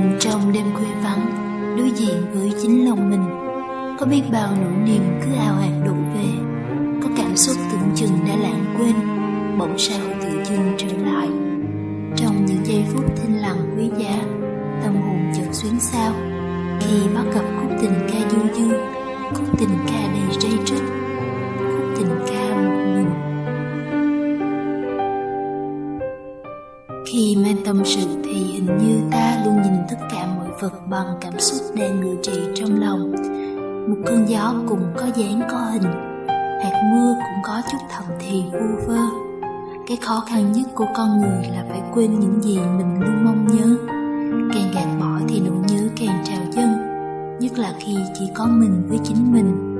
mình trong đêm khuya vắng, đối diện với chính lòng mình. Có biết bao nỗi niềm cứ ao ạt đổ về, có cảm xúc tưởng chừng đã lãng quên, bỗng sao tự dưng trở lại. Trong những giây phút thinh lặng quý giá, tâm hồn chợt xuyến sao khi bắt gặp khúc tình ca du dương, khúc tình ca đầy rây rứt khi mang tâm sự thì hình như ta luôn nhìn tất cả mọi vật bằng cảm xúc đang ngự trị trong lòng. Một cơn gió cũng có dáng có hình, hạt mưa cũng có chút thầm thì vu vơ. Cái khó khăn nhất của con người là phải quên những gì mình luôn mong nhớ. Càng gạt bỏ thì nỗi nhớ càng trào dâng, nhất là khi chỉ có mình với chính mình.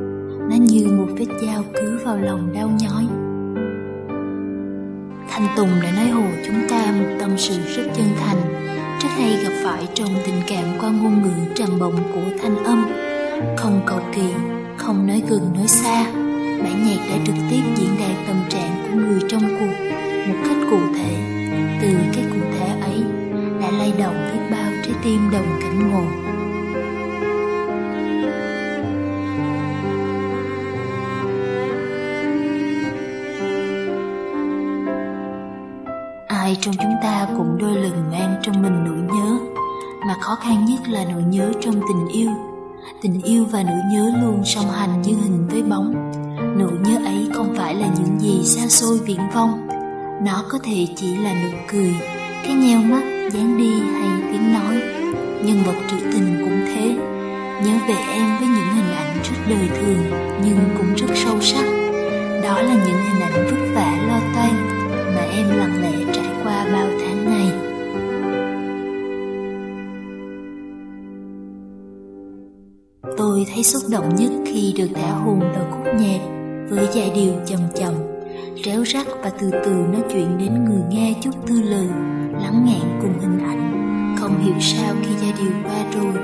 Nó như một vết dao cứ vào lòng đau nhói thanh tùng đã nói hồ chúng ta một tâm sự rất chân thành. Rất hay gặp phải trong tình cảm qua ngôn ngữ trầm bồng của thanh âm. Không cầu kỳ, không nói gần, nói xa. Bản nhạc đã trực tiếp diễn đạt tâm trạng của người trong cuộc. Một cách cụ thể, từ cái cụ thể ấy, đã lay động biết bao trái tim đồng cảnh ngộ. Ai trong chúng ta cũng đôi lần mang trong mình nỗi nhớ, mà khó khăn nhất là nỗi nhớ trong tình yêu. Tình yêu và nỗi nhớ luôn song hành như hình với bóng. Nỗi nhớ ấy không phải là những gì xa xôi viễn vông. Nó có thể chỉ là nụ cười, cái nheo mắt, dáng đi hay tiếng nói. Nhân vật trữ tình cũng thế. Nhớ về em với những hình ảnh rất đời thường, nhưng cũng rất sâu sắc. Đó là những hình ảnh vất vả, lo toan mà em lặng lẽ trải qua bao tháng ngày. Tôi thấy xúc động nhất khi được thả hồn vào khúc nhạc với giai điệu chậm chậm, réo rắt và từ từ nói chuyện đến người nghe chút tư lời, lắng nghẹn cùng hình ảnh. Không hiểu sao khi giai điệu qua rồi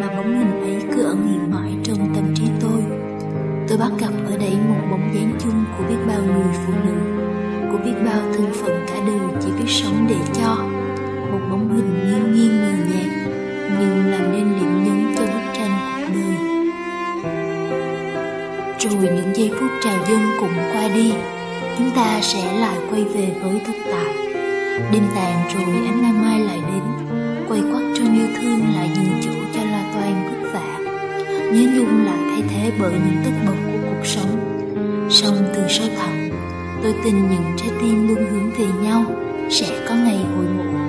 mà bóng hình ấy cứ ẩn hiện mãi trong tâm trí tôi. Tôi bắt gặp ở đây một bóng dáng chung của biết bao người phụ nữ của biết bao thân phận cả đời chỉ biết sống để cho. Một bóng hình nghiêng nghiêng mờ nhạt, nhưng làm nên điểm nhấn cho bức tranh cuộc đời. Rồi những giây phút trào dâng cũng qua đi, chúng ta sẽ lại quay về với thực tại. Đêm tàn rồi ánh mai mai lại đến, quay quắt trong yêu thương lại dừng chỗ cho la toan vất vả. Nhớ nhung lại thay thế bởi những tất bật của cuộc sống. Song từ sâu thẳm tôi tin những trái tim luôn hướng về nhau sẽ có ngày hội ngộ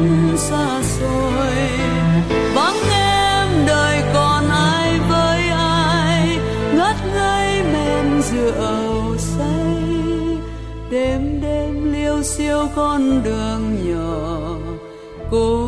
vẫn xa xôi. Vắng em đời còn ai với ai, ngất ngây men rượu say. Đêm đêm liêu xiêu con đường nhỏ, cô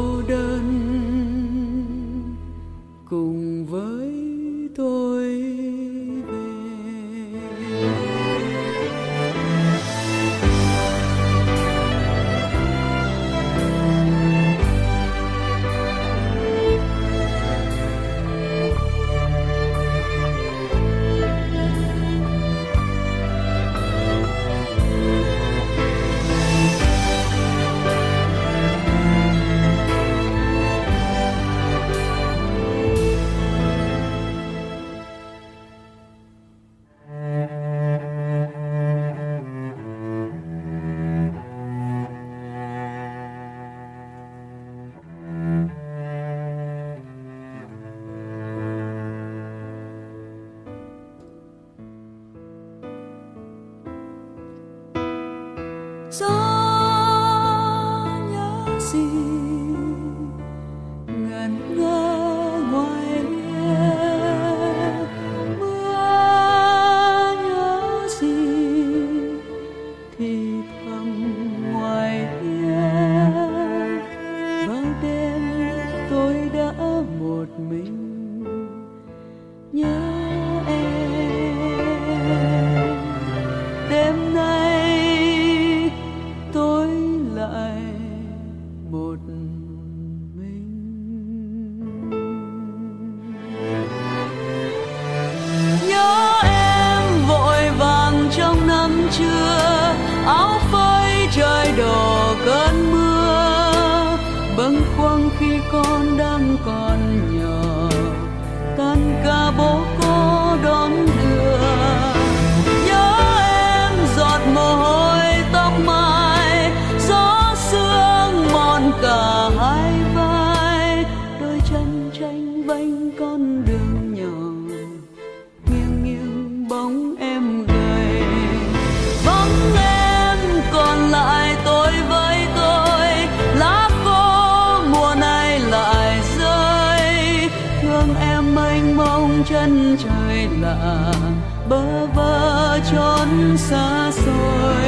gió trên chân trời lạ bơ vơ trốn xa xôi.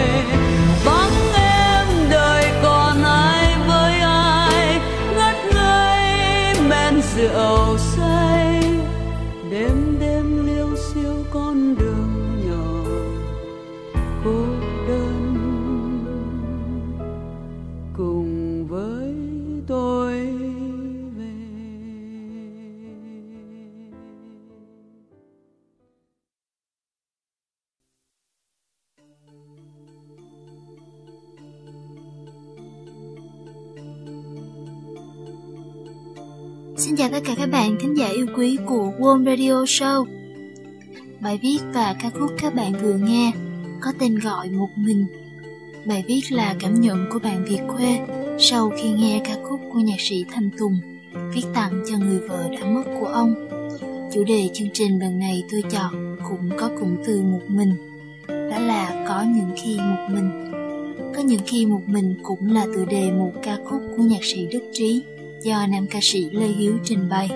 Vắng em đời còn ai với ai? Ngất ngây men rượu chào tất cả các bạn thính giả yêu quý của Warm Radio Show. Bài viết và ca khúc các bạn vừa nghe có tên gọi Một Mình. Bài viết là cảm nhận của bạn Việt Khuê sau khi nghe ca khúc của nhạc sĩ Thanh Tùng viết tặng cho người vợ đã mất của ông. Chủ đề chương trình lần này tôi chọn cũng có cụm từ một mình, đó là có những khi một mình. Có những khi một mình cũng là tựa đề một ca khúc của nhạc sĩ Đức Trí do nam ca sĩ Lê Hiếu trình bày.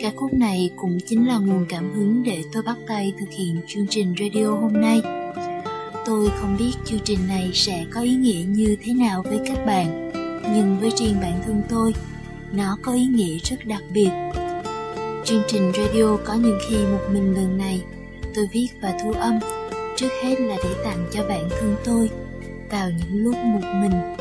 Ca khúc này cũng chính là nguồn cảm hứng để tôi bắt tay thực hiện chương trình radio hôm nay. Tôi không biết chương trình này sẽ có ý nghĩa như thế nào với các bạn, nhưng với riêng bản thân tôi, nó có ý nghĩa rất đặc biệt. Chương trình radio có những khi một mình lần này, tôi viết và thu âm, trước hết là để tặng cho bạn thân tôi vào những lúc một mình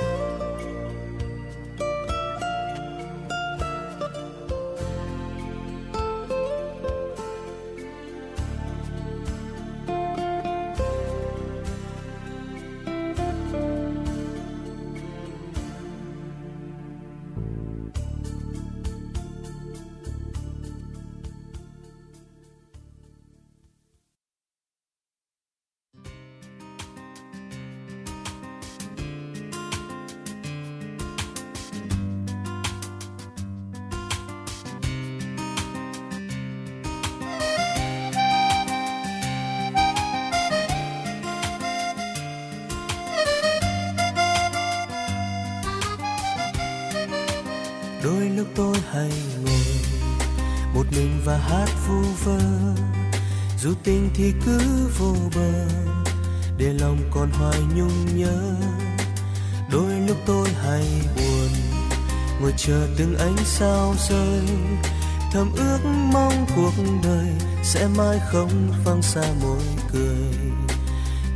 không văng xa môi cười.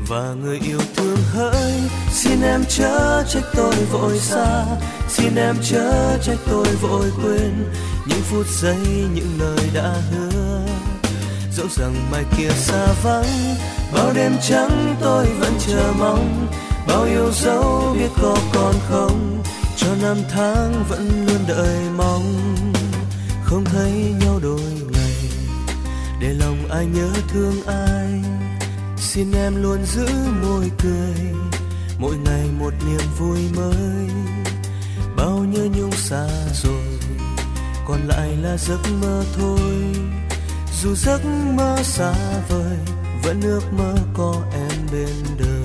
Và người yêu thương hỡi, xin em chớ trách tôi vội xa. Xin em chớ trách tôi vội quên những phút giây, những lời đã hứa. Dẫu rằng mai kia xa vắng, bao đêm trắng tôi vẫn chờ mong. Bao yêu dấu biết có còn không, cho năm tháng vẫn luôn đợi mong. Không thấy nhau đôi để lòng ai nhớ thương ai. Xin em luôn giữ môi cười. Mỗi ngày một niềm vui mới. Bao nhiêu nhung xa rồi, còn lại là giấc mơ thôi. Dù giấc mơ xa vời, vẫn ước mơ có em bên đời.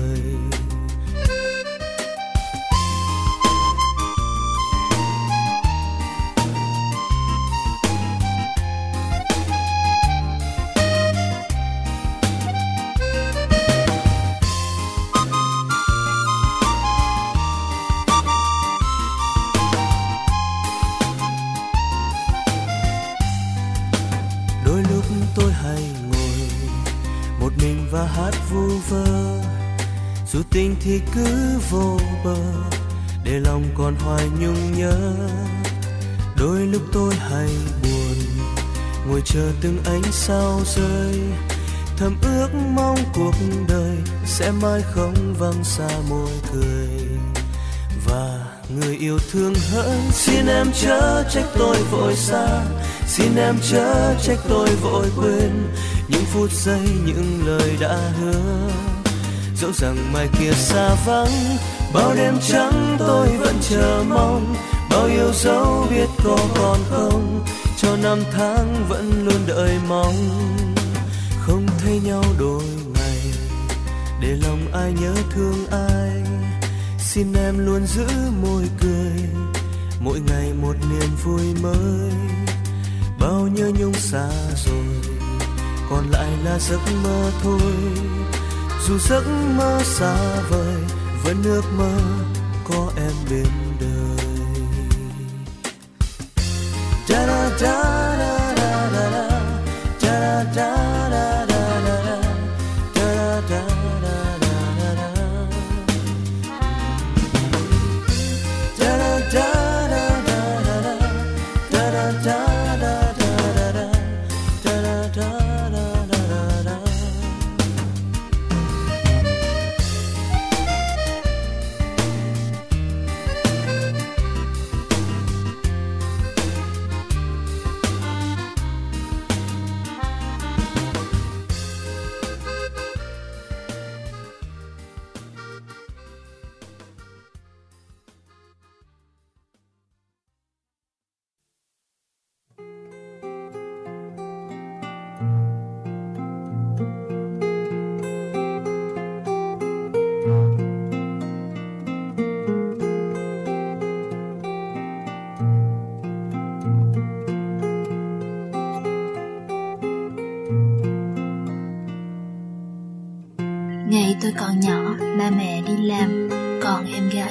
Hoài nhung nhớ. Đôi lúc tôi hay buồn, ngồi chờ từng ánh sao rơi. Thầm ước mong cuộc đời sẽ mãi không văng xa môi cười. Và người yêu thương hỡi, xin em chớ trách tôi vội xa. Xin em chớ trách tôi vội quên những phút giây, những lời đã hứa. Dẫu rằng mai kia xa vắng bao đêm trắng tôi vẫn chờ mong. Bao yêu dấu biết có còn không. Cho năm tháng vẫn luôn đợi mong. Không thấy nhau đôi ngày. Để lòng ai nhớ thương ai. Xin em luôn giữ môi cười. Mỗi ngày một niềm vui mới. Bao nhớ nhung xa rồi. Còn lại là giấc mơ thôi. Dù giấc mơ xa vời vẫn ước mơ có em bên đời. Da da da da da da da da da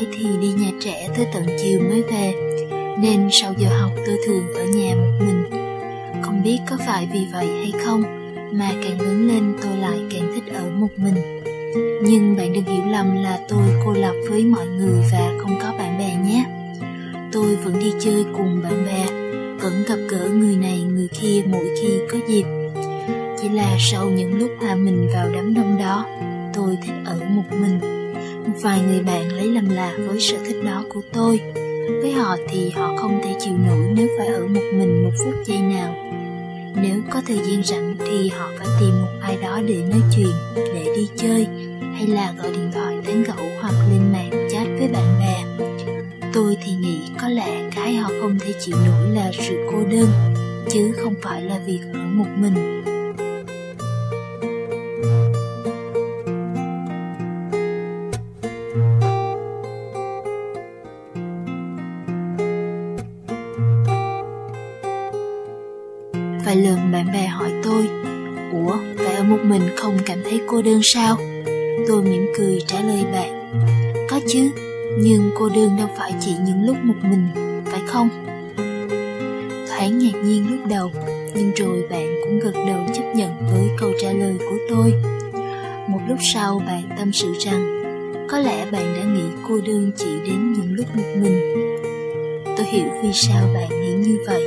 còn thì đi nhà trẻ tới tận chiều mới về, nên sau giờ học tôi thường ở nhà một mình. Không biết có phải vì vậy hay không, mà càng lớn lên tôi lại càng thích ở một mình. Nhưng bạn đừng hiểu lầm là tôi cô lập với mọi người và không có bạn bè nhé. Tôi vẫn đi chơi cùng bạn bè, vẫn gặp gỡ người này người kia mỗi khi có dịp. Chỉ là sau những lúc hòa mình vào đám đông đó, tôi thích ở một mình một vài người bạn lấy làm lạ với sở thích đó của tôi. Với họ thì họ không thể chịu nổi nếu phải ở một mình một phút giây nào. Nếu có thời gian rảnh thì họ phải tìm một ai đó để nói chuyện, để đi chơi, hay là gọi điện thoại tán gẫu hoặc lên mạng chat với bạn bè. Tôi thì nghĩ có lẽ cái họ không thể chịu nổi là sự cô đơn, chứ không phải là việc ở một mình. Thấy cô đơn sao? Tôi mỉm cười trả lời bạn Có chứ, nhưng cô đơn đâu phải chỉ những lúc một mình, phải không? Thoáng ngạc nhiên lúc đầu, nhưng rồi bạn cũng gật đầu chấp nhận với câu trả lời của tôi. Một lúc sau bạn tâm sự rằng có lẽ bạn đã nghĩ cô đơn chỉ đến những lúc một mình. Tôi hiểu vì sao bạn nghĩ như vậy.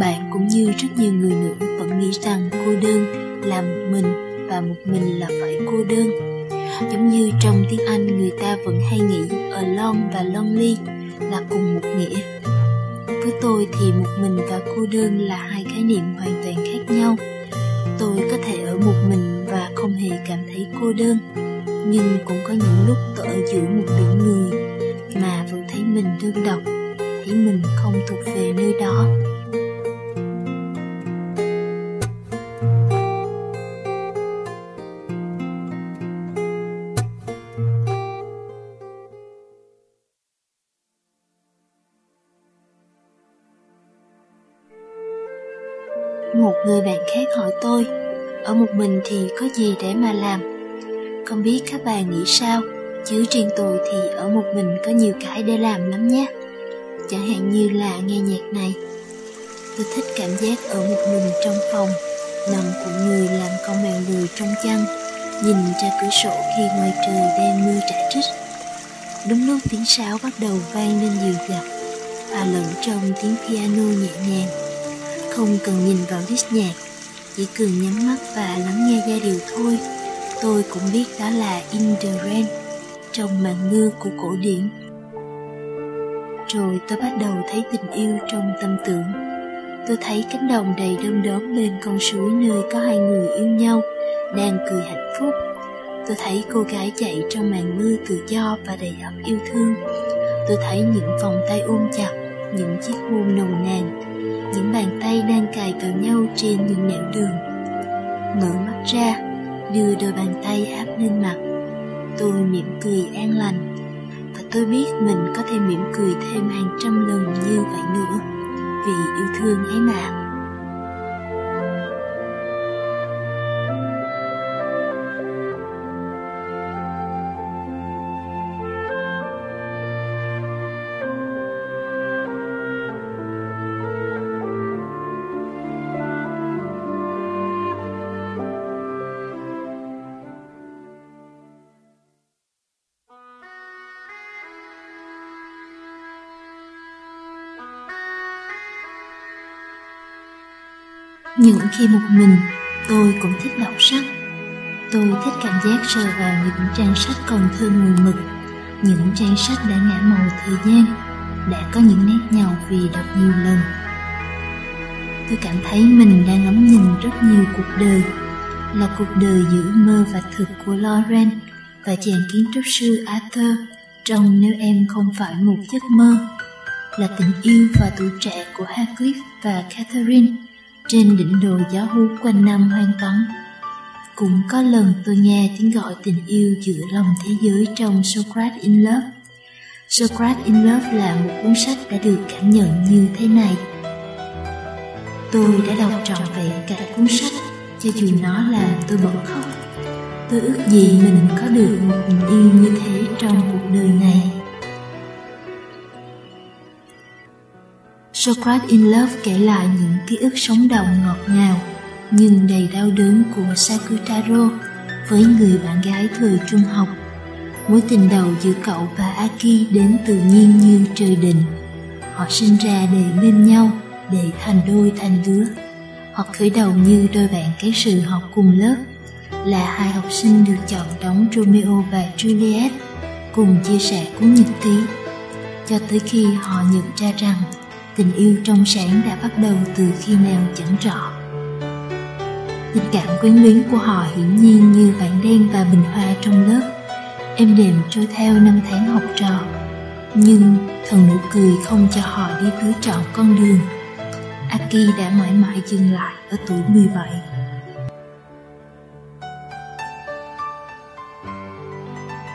Bạn cũng như rất nhiều người nữa vẫn nghĩ rằng cô đơn là một mình và một mình là phải cô đơn. Giống như trong tiếng Anh người ta vẫn hay nghĩ alone và lonely là cùng một nghĩa. Với tôi thì một mình và cô đơn là hai khái niệm hoàn toàn khác nhau. Tôi có thể ở một mình và không hề cảm thấy cô đơn, nhưng cũng có những lúc tôi ở giữa một biển người mà vẫn thấy mình đơn độc, thấy mình không thuộc về nơi đó một người bạn khác hỏi tôi, ở một mình thì có gì để mà làm? Không biết các bạn nghĩ sao? Chứ riêng tôi thì ở một mình có nhiều cái để làm lắm nhé. Chẳng hạn như là nghe nhạc này. Tôi thích cảm giác ở một mình trong phòng, nằm cùng người làm con mèo lười trong chăn, nhìn ra cửa sổ khi ngoài trời đang mưa trả trích đúng lúc tiếng sáo bắt đầu vang lên dịu dặt và lẫn trong tiếng piano nhẹ nhàng không cần nhìn vào list nhạc, chỉ cần nhắm mắt và lắng nghe giai điệu thôi. Tôi cũng biết đó là In the Rain, trong màn mưa của cổ điển. Rồi tôi bắt đầu thấy tình yêu trong tâm tưởng. Tôi thấy cánh đồng đầy đom đóm bên con suối nơi có hai người yêu nhau, đang cười hạnh phúc. Tôi thấy cô gái chạy trong màn mưa tự do và đầy ấm yêu thương. Tôi thấy những vòng tay ôm chặt, những chiếc hôn nồng nàn những bàn tay đang cài vào nhau trên những nẻo đường. Mở mắt ra, đưa đôi bàn tay áp lên mặt. Tôi mỉm cười an lành. Và tôi biết mình có thể mỉm cười thêm hàng trăm lần như vậy nữa. Vì yêu thương ấy mà. Những khi một mình, tôi cũng thích đọc sách. Tôi thích cảm giác sờ vào những trang sách còn thơ mùi mực những trang sách đã ngã màu thời gian, đã có những nét nhau vì đọc nhiều lần. Tôi cảm thấy mình đang ngắm nhìn rất nhiều cuộc đời, là cuộc đời giữa mơ và thực của Lauren và chàng kiến trúc sư Arthur trong Nếu em không phải một giấc mơ, là tình yêu và tuổi trẻ của Heathcliff và Catherine trên đỉnh đồi gió hú quanh năm hoang vắng. Cũng có lần tôi nghe tiếng gọi tình yêu giữa lòng thế giới trong Socrates in Love. Socrates in Love là một cuốn sách đã được cảm nhận như thế này. Tôi đã đọc trọn vẹn cả cuốn sách, cho dù nó làm tôi bật khóc. Tôi ước gì mình có được một tình yêu như thế trong cuộc đời này. Socrates in Love kể lại những ký ức sống động ngọt ngào nhưng đầy đau đớn của Sakutaro với người bạn gái thời trung học. Mối tình đầu giữa cậu và Aki đến tự nhiên như trời định. Họ sinh ra để bên nhau, để thành đôi thành đứa. Họ khởi đầu như đôi bạn cái sự học cùng lớp, là hai học sinh được chọn đóng Romeo và Juliet, cùng chia sẻ cuốn nhật ký. Cho tới khi họ nhận ra rằng tình yêu trong sáng đã bắt đầu từ khi nào chẳng rõ. Tình cảm quyến luyến của họ hiển nhiên như vàng đen và bình hoa trong lớp Em đềm trôi theo năm tháng học trò. Nhưng thần nụ cười không cho họ đi cứ trọn con đường. Aki đã mãi mãi dừng lại ở tuổi 17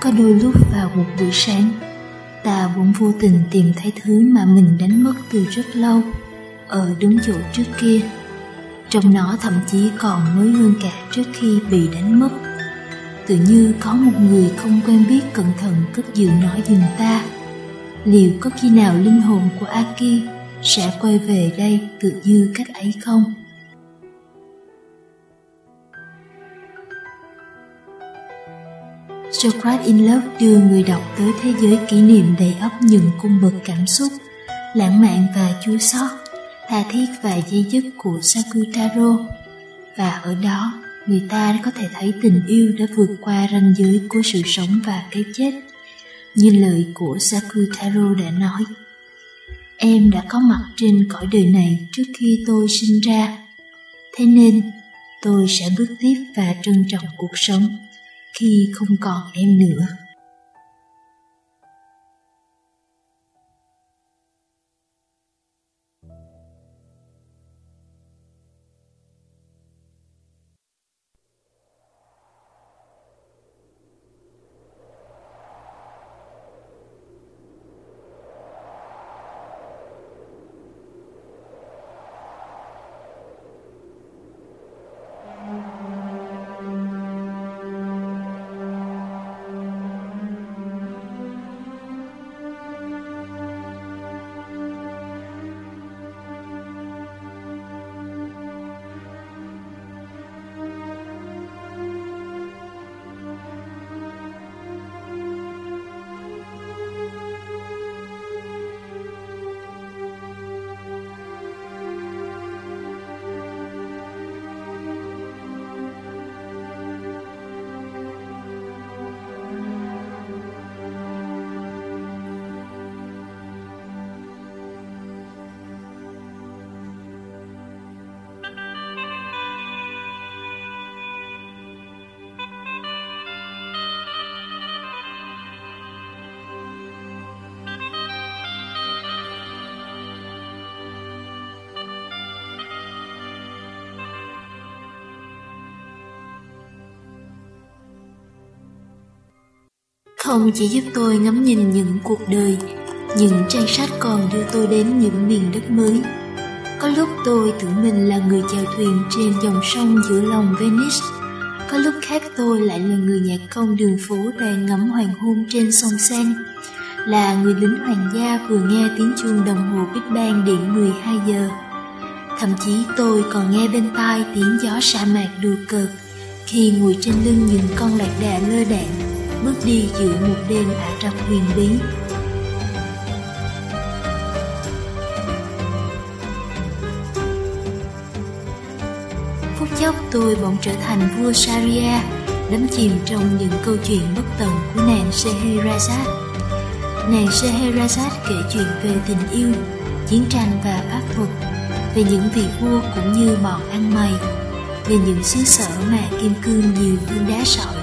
Có đôi lúc vào một buổi sáng ta vốn vô tình tìm thấy thứ mà mình đánh mất từ rất lâu, ở đúng chỗ trước kia Trong nó thậm chí còn mới hơn cả trước khi bị đánh mất Tự như có một người không quen biết cẩn thận cất giữ nó giùm ta, Liệu có khi nào linh hồn của Aki sẽ quay về đây tự như cách ấy không? Socrates in Love đưa người đọc tới thế giới kỷ niệm đầy ấp những cung bậc cảm xúc, lãng mạn và chua xót, tha thiết và dây dứt của Sakutaro. Và ở đó, người ta có thể thấy tình yêu đã vượt qua ranh giới của sự sống và cái chết. Như lời của Sakutaro đã nói, Em đã có mặt trên cõi đời này trước khi tôi sinh ra, thế nên tôi sẽ bước tiếp và trân trọng cuộc sống khi không còn em nữa. Không chỉ giúp tôi ngắm nhìn những cuộc đời, những trang sách còn đưa tôi đến những miền đất mới. Có lúc tôi tưởng mình là người chèo thuyền trên dòng sông giữa lòng venice, có lúc khác tôi lại là người nhạc công đường phố đang ngắm hoàng hôn trên sông sen, là người lính hoàng gia vừa nghe tiếng chuông đồng hồ big bang điện 12 giờ. Thậm chí tôi còn nghe bên tai tiếng gió sa mạc đùa cợt khi ngồi trên lưng những con lạc đà lơ đạn bước đi giữa một đêm Ả Rập huyền bí. Phút chốc tôi bỗng trở thành vua Sharia, đắm chìm trong những câu chuyện bất tận của nàng Scheherazade. Nàng Scheherazade kể chuyện về tình yêu, chiến tranh và pháp thuật, về những vị vua cũng như bọn ăn mày, về những xứ sở mà kim cương nhiều hơn đá sỏi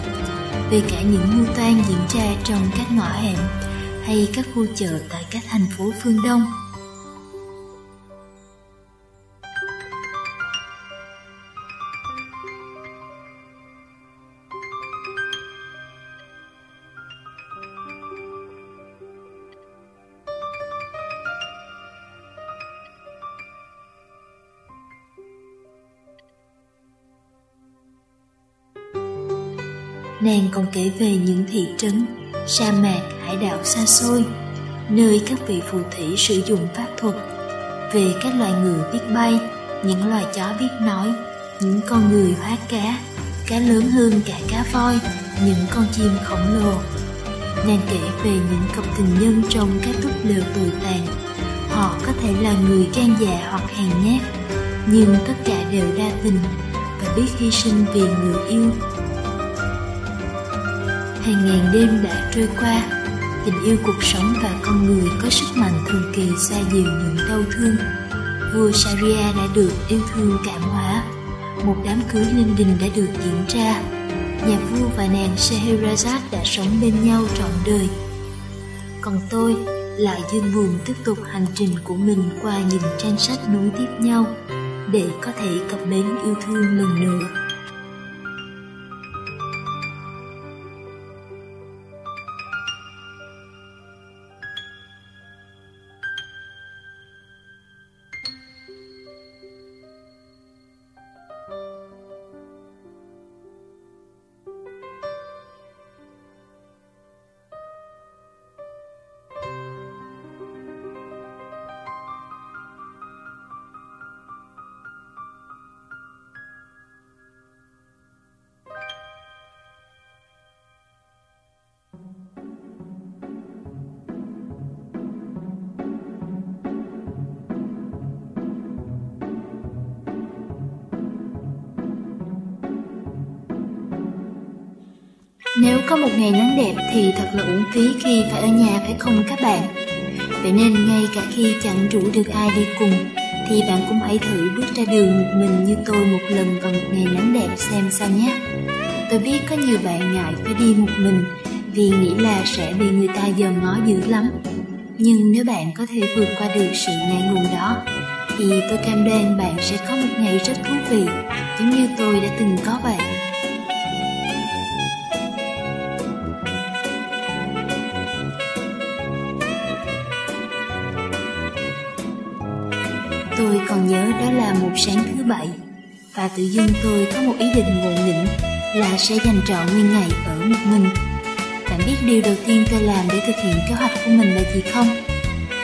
về cả những mưu toan diễn ra trong các ngõ hẻm hay các khu chợ tại các thành phố phương Đông. Nàng còn kể về những thị trấn, sa mạc, hải đảo xa xôi, nơi các vị phù thủy sử dụng pháp thuật, về các loài người biết bay, những loài chó biết nói, những con người hóa cá, cá lớn hơn cả cá voi, những con chim khổng lồ. Nàng kể về những cặp tình nhân trong các túp lều tồi tàn. Họ có thể là người gan dạ hoặc hèn nhát, nhưng tất cả đều đa tình và biết hy sinh vì người yêu hàng ngàn đêm đã trôi qua, tình yêu cuộc sống và con người có sức mạnh thường kỳ xoa dịu những đau thương. Vua Sharia đã được yêu thương cảm hóa. Một đám cưới linh đình đã được diễn ra. Nhà vua và nàng Scheherazade đã sống bên nhau trọn đời. Còn tôi lại dương buồn tiếp tục hành trình của mình qua những trang sách nối tiếp nhau để có thể cập bến yêu thương lần nữa. Một ngày nắng đẹp thì thật là uổng phí khi phải ở nhà, phải không các bạn? Vậy nên ngay cả khi chẳng rủ được ai đi cùng, thì bạn cũng hãy thử bước ra đường một mình như tôi một lần vào một ngày nắng đẹp xem sao nhé. Tôi biết có nhiều bạn ngại phải đi một mình, vì nghĩ là sẽ bị người ta dòm ngó dữ lắm. Nhưng nếu bạn có thể vượt qua được sự ngại ngùng đó, thì tôi cam đoan bạn sẽ có một ngày rất thú vị, giống như tôi đã từng có vậy. Tôi còn nhớ đó là một sáng thứ bảy và tự dưng tôi có một ý định ngộ nghĩnh là sẽ dành trọn nguyên ngày ở một mình. Bạn biết điều đầu tiên tôi làm để thực hiện kế hoạch của mình là gì không?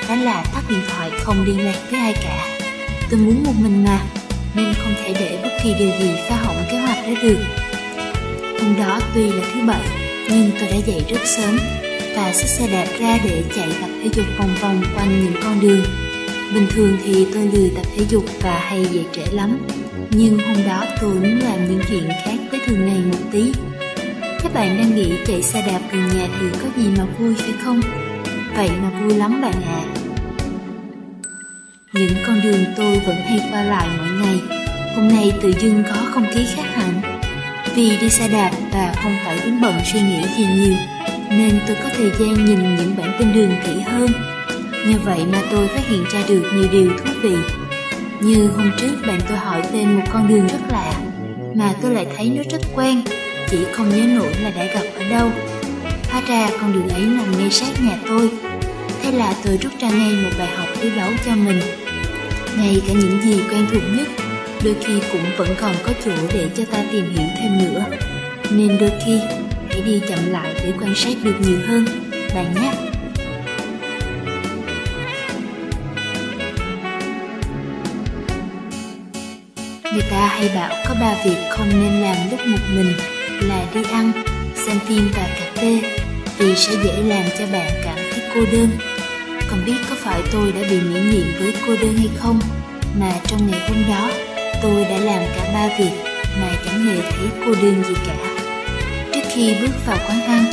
Đó là tắt điện thoại không liên lạc với ai cả. Tôi muốn một mình mà, nên không thể để bất kỳ điều gì phá hỏng kế hoạch đó được. Hôm đó tuy là thứ bảy, nhưng tôi đã dậy rất sớm và xách xe đạp ra để chạy tập thể dục vòng vòng quanh những con đường Bình thường thì tôi lười tập thể dục và hay dậy trễ lắm. Nhưng hôm đó tôi muốn làm những chuyện khác với thường ngày một tí. Các bạn đang nghĩ chạy xe đạp gần nhà thì có gì mà vui phải không? Vậy mà vui lắm bạn ạ. À. Những con đường tôi vẫn hay qua lại mỗi ngày. Hôm nay tự dưng có không khí khác hẳn. Vì đi xe đạp và không phải đứng bận suy nghĩ gì nhiều, Nên tôi có thời gian nhìn những bản tin đường kỹ hơn. Nhờ vậy mà tôi phát hiện ra được nhiều điều thú vị. Như hôm trước bạn tôi hỏi tên một con đường rất lạ, mà tôi lại thấy nó rất quen, chỉ không nhớ nổi là đã gặp ở đâu. Hóa ra con đường ấy nằm ngay sát nhà tôi. Thế là tôi rút ra ngay một bài học quý báu cho mình. Ngay cả những gì quen thuộc nhất, đôi khi cũng vẫn còn có chỗ để cho ta tìm hiểu thêm nữa. Nên đôi khi, hãy đi chậm lại để quan sát được nhiều hơn, bạn nhé. Người ta hay bảo có ba việc không nên làm lúc một mình là đi ăn, xem phim và cà phê vì sẽ dễ làm cho bạn cảm thấy cô đơn. Còn biết có phải tôi đã bị miễn nhiễm với cô đơn hay không mà trong ngày hôm đó tôi đã làm cả ba việc mà chẳng hề thấy cô đơn gì cả. Trước khi bước vào quán ăn,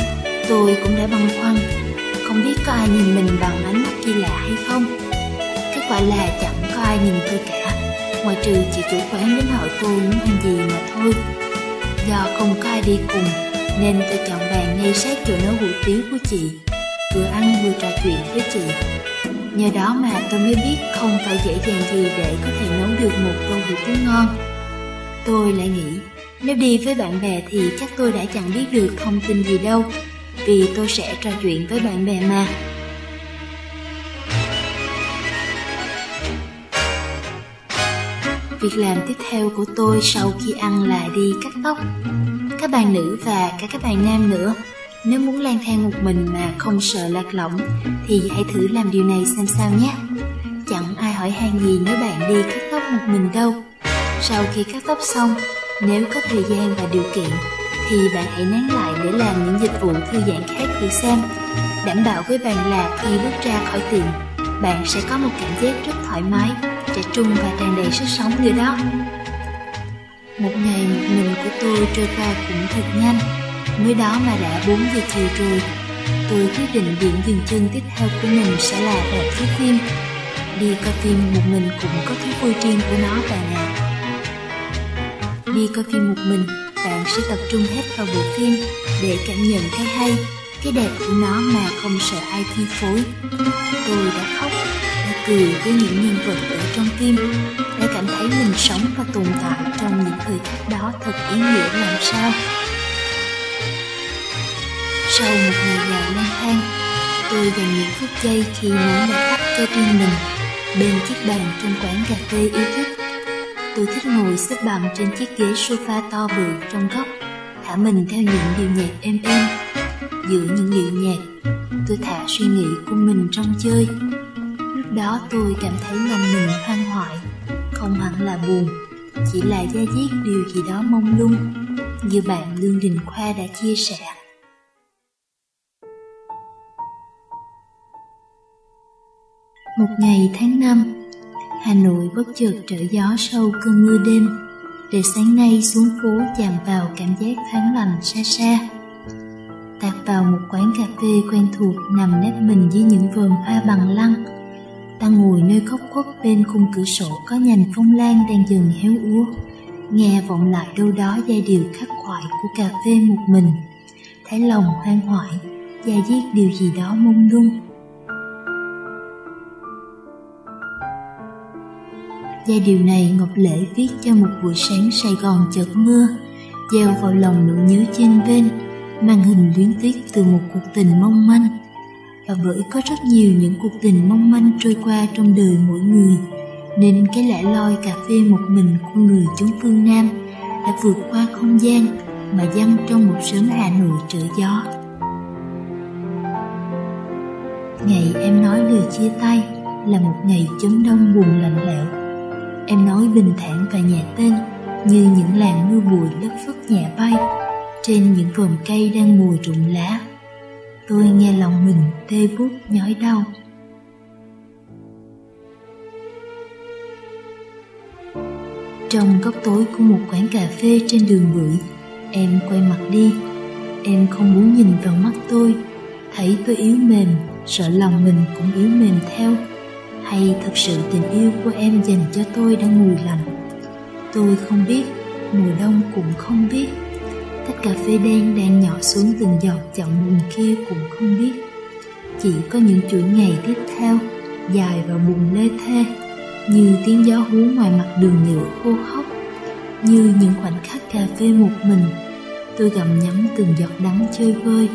tôi cũng đã băn khoăn, không biết có ai nhìn mình bằng ánh mắt kỳ lạ hay không. Kết quả là chẳng có ai nhìn tôi cả ngoại trừ chị chủ quán đến hỏi tôi muốn ăn gì mà thôi. Do không có ai đi cùng, nên tôi chọn bàn ngay sát chỗ nấu hủ tiếu của chị, vừa ăn vừa trò chuyện với chị. Nhờ đó mà tôi mới biết không phải dễ dàng gì để có thể nấu được một tô hủ tiếu ngon. Tôi lại nghĩ, nếu đi với bạn bè thì chắc tôi đã chẳng biết được thông tin gì đâu, vì tôi sẽ trò chuyện với bạn bè mà. Việc làm tiếp theo của tôi sau khi ăn là đi cắt tóc. Các bạn nữ và cả các bạn nam nữa, nếu muốn lang thang một mình mà không sợ lạc lõng thì hãy thử làm điều này xem sao nhé. Chẳng ai hỏi han gì nếu bạn đi cắt tóc một mình đâu. Sau khi cắt tóc xong, nếu có thời gian và điều kiện thì bạn hãy nán lại để làm những dịch vụ thư giãn khác thử xem. Đảm bảo với bạn là khi bước ra khỏi tiệm, bạn sẽ có một cảm giác rất thoải mái trẻ trung và tràn đầy sức sống nữa đó. Một ngày một mình của tôi trôi qua cũng thật nhanh. Mới đó mà đã 4 giờ chiều rồi, tôi quyết định điểm dừng chân tiếp theo của mình sẽ là rạp chiếu phim. Đi coi phim một mình cũng có thú vui riêng của nó bạn ạ đi coi phim một mình, bạn sẽ tập trung hết vào bộ phim để cảm nhận cái hay, cái đẹp của nó mà không sợ ai chi phối. Tôi đã khóc cười với những nhân vật ở trong phim để cảm thấy mình sống và tồn tại trong những thời khắc đó thật ý nghĩa làm sao? Sau một ngày dài lang thang, tôi dành những phút giây khi muốn đã tắt cho riêng mình, bên chiếc bàn trong quán cà phê yêu thích, tôi thích ngồi xếp bằng trên chiếc ghế sofa to bự trong góc, thả mình theo những điệu nhạc êm êm. Giữa những điệu nhạc, tôi thả suy nghĩ của mình trong chơi đó, tôi cảm thấy lòng mình hoang hoại. Không hẳn là buồn, Chỉ là da diết điều gì đó mông lung, Như bạn Lương Đình Khoa đã chia sẻ. Một ngày tháng năm, Hà Nội bất chợt trở gió sâu cơn mưa đêm, Để sáng nay xuống phố chạm vào cảm giác thoáng lành xa xa. Tạt vào một quán cà phê quen thuộc nằm nép mình dưới những vườn hoa bằng lăng ta ngồi nơi góc khuất bên khung cửa sổ có nhành phong lan đang dần héo úa. Nghe vọng lại đâu đó giai điệu khắc khoải của cà phê một mình. Thấy lòng hoang hoại, da diết điều gì đó mông lung. Giai điệu này ngọc lễ viết cho một buổi sáng sài gòn chợt mưa, gieo vào lòng nỗi nhớ trên bên, màn hình luyến tiếc từ một cuộc tình mong manh và bởi có rất nhiều những cuộc tình mong manh trôi qua trong đời mỗi người, nên cái lẻ loi cà phê một mình của người chúng phương Nam đã vượt qua không gian mà dâng trong một sớm Hà Nội trở gió. Ngày em nói lời chia tay là một ngày chấm đông buồn lạnh lẽo. Em nói bình thản và nhẹ tên, như những làn mưa bụi lất phất nhẹ bay trên những vườn cây đang mùi rụng lá. Tôi nghe lòng mình tê bút nhói đau. Trong góc tối của một quán cà phê trên đường bưởi, em quay mặt đi. Em không muốn nhìn vào mắt tôi, thấy tôi yếu mềm, sợ lòng mình cũng yếu mềm theo. Hay thật sự tình yêu của em dành cho tôi đang mùi lạnh. Tôi không biết, mùa đông cũng không biết. Tách cà phê đen đang nhỏ xuống từng giọt chậm buồn kia cũng không biết. Chỉ có những chuỗi ngày tiếp theo, dài và buồn lê thê như tiếng gió hú ngoài mặt đường nhựa khô khóc như những khoảnh khắc cà phê một mình tôi gặm nhắm từng giọt đắng chơi vơi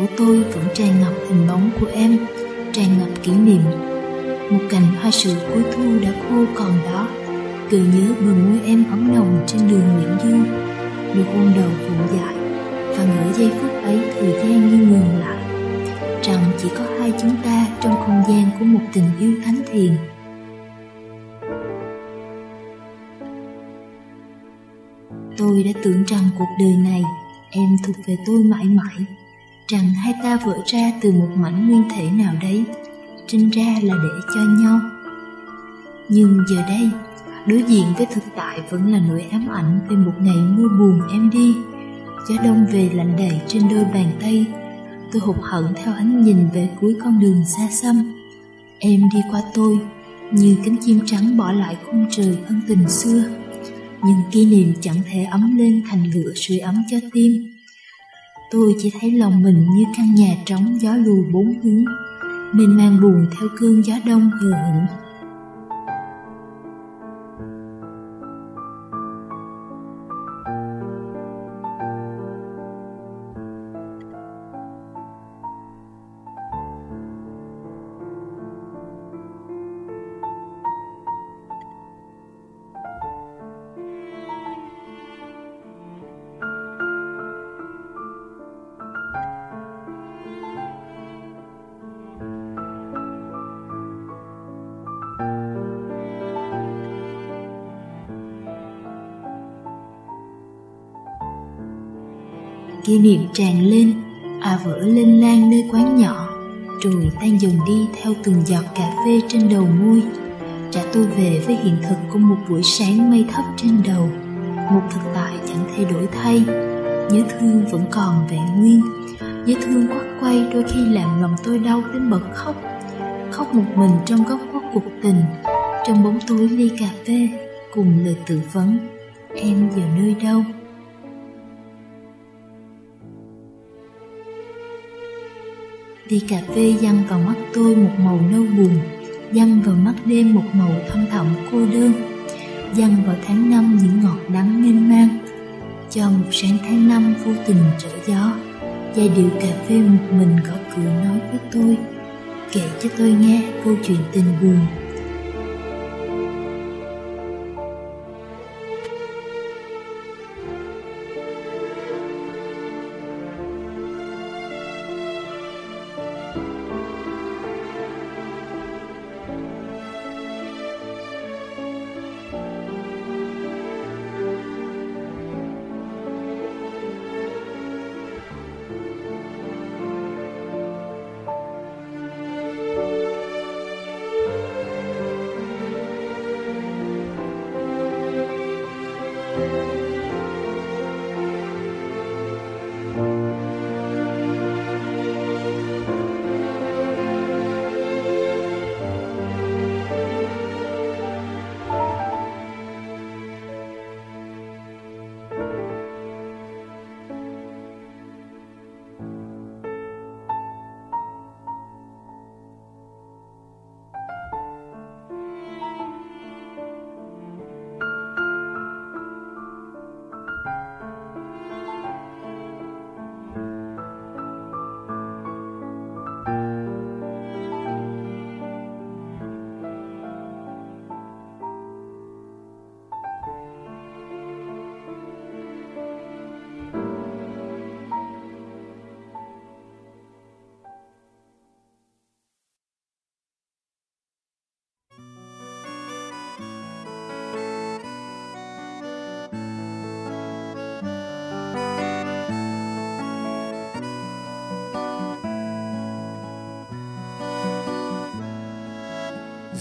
của tôi vẫn tràn ngập hình bóng của em, tràn ngập kỷ niệm. Một cành hoa sữa cuối thu đã khô còn đó. Cười nhớ bờ môi em ấm nồng trên đường Nguyễn Du được hôn đầu vụ dại, và ngỡ giây phút ấy thời gian như ngừng lại. Rằng chỉ có hai chúng ta trong không gian của một tình yêu thánh thiền tôi đã tưởng rằng cuộc đời này em thuộc về tôi mãi mãi rằng hai ta vỡ ra từ một mảnh nguyên thể nào đấy, sinh ra là để cho nhau. Nhưng giờ đây, đối diện với thực tại vẫn là nỗi ám ảnh về một ngày mưa buồn em đi. Gió đông về lạnh đầy trên đôi bàn tay, tôi hụt hẫng theo ánh nhìn về cuối con đường xa xăm. Em đi qua tôi, như cánh chim trắng bỏ lại khung trời ân tình xưa. Nhưng kỷ niệm chẳng thể ấm lên thành lửa sưởi ấm cho tim tôi chỉ thấy lòng mình như căn nhà trống gió lùa bốn hướng, mênh mang buồn theo cơn gió đông hờ hững. Kỷ niệm tràn lên à vỡ lên lan nơi quán nhỏ, rồi tan dần đi theo từng giọt cà phê trên đầu môi. Trả tôi về với hiện thực của một buổi sáng mây thấp trên đầu. Một thực tại chẳng thay đổi thay. Nhớ thương vẫn còn vẹn nguyên. Nhớ thương quắt quay đôi khi làm lòng tôi đau đến bật khóc. Khóc một mình trong góc khuất cuộc tình. Trong bóng tối ly cà phê, cùng lời tự vấn. Em giờ nơi đâu? Ly cà phê dăng vào mắt tôi một màu nâu buồn dăng vào mắt đêm một màu thâm thẳm cô đơn dăng vào tháng năm những ngọt đắng mênh mang. Cho một sáng tháng năm vô tình trở gió, giai điệu cà phê một mình gõ cửa nói với tôi, kể cho tôi nghe câu chuyện tình buồn.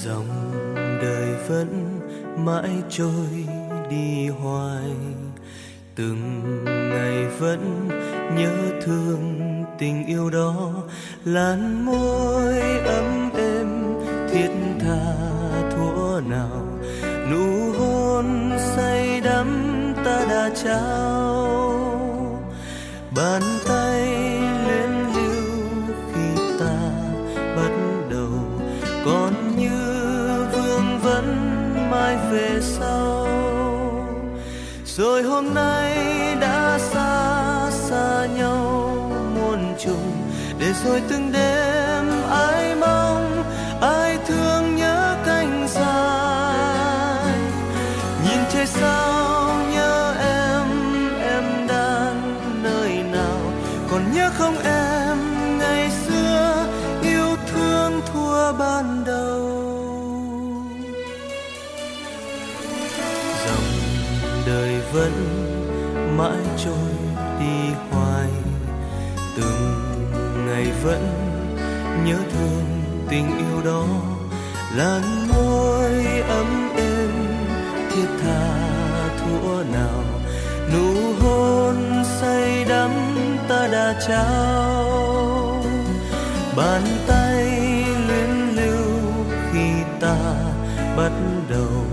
Dòng đời vẫn mãi trôi đi hoài. Từng ngày vẫn nhớ thương tình yêu đó lan rồi hôm nay đã xa xa nhau muôn trùng để rồi từng đêm tình yêu đó là môi ấm êm thiết tha thuở nào. Nụ hôn say đắm ta đã trao. Bàn tay luyến lưu khi ta bắt đầu.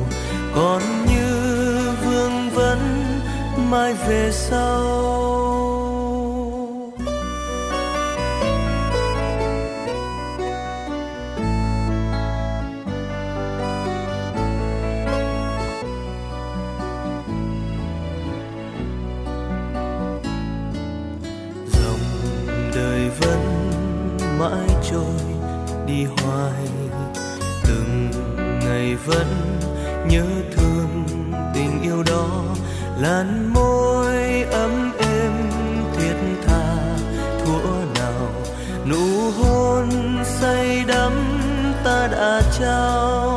Còn như vương vấn mai về sau. Đời vẫn mãi trôi đi hoài. Từng ngày vẫn nhớ thương tình yêu đó, làn môi ấm êm thiết tha thuở nào. Nụ hôn say đắm ta đã trao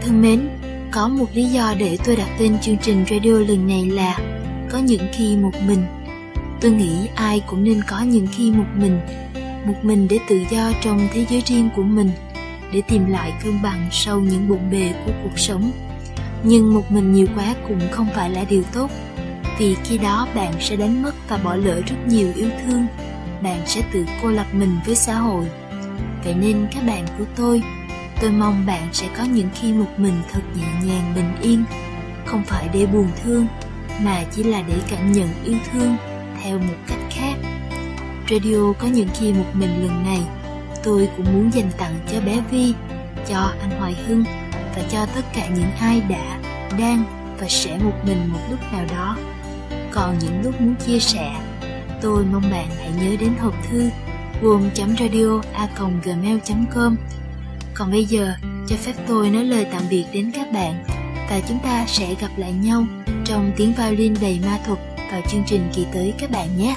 thân mến, có một lý do để tôi đặt tên chương trình radio lần này là Có những khi một mình. Tôi nghĩ ai cũng nên có những khi một mình, một mình để tự do trong thế giới riêng của mình, để tìm lại cân bằng sau những bộn bề của cuộc sống. Nhưng một mình nhiều quá cũng không phải là điều tốt, vì khi đó bạn sẽ đánh mất và bỏ lỡ rất nhiều yêu thương, bạn sẽ tự cô lập mình với xã hội. Vậy nên các bạn của tôi tôi mong bạn sẽ có những khi một mình thật nhẹ nhàng, bình yên. Không phải để buồn thương, mà chỉ là để cảm nhận yêu thương theo một cách khác. Radio có những khi một mình lần này, tôi cũng muốn dành tặng cho bé vi, cho anh hoài hưng và cho tất cả những ai đã, đang và sẽ một mình một lúc nào đó. Còn những lúc muốn chia sẻ, tôi mong bạn hãy nhớ đến hộp thư gồm.radio a gmail.com còn bây giờ, cho phép tôi nói lời tạm biệt đến các bạn và chúng ta sẽ gặp lại nhau trong tiếng violin đầy ma thuật vào chương trình kỳ tới các bạn nhé.